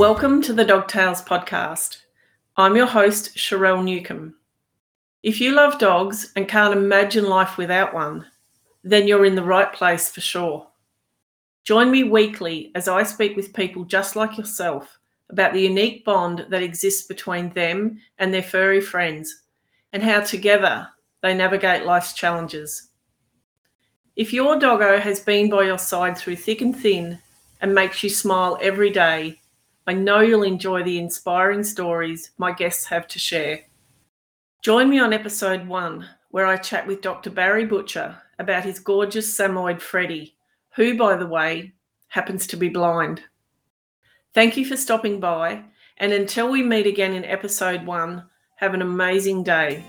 Welcome to the Dog Tales podcast. I'm your host, Sharelle Newcombe. If you love dogs and can't imagine life without one, then you're in the right place for sure. Join me weekly as I speak with people just like yourself about the unique bond that exists between them and their furry friends and how together they navigate life's challenges. If your doggo has been by your side through thick and thin and makes you smile every day, I know you'll enjoy the inspiring stories my guests have to share. Join me on episode one, where I chat with Dr. Barry Butcher about his gorgeous Samoyed Freddy, who, by the way, happens to be blind. Thank you for stopping by, and until we meet again in episode one, have an amazing day.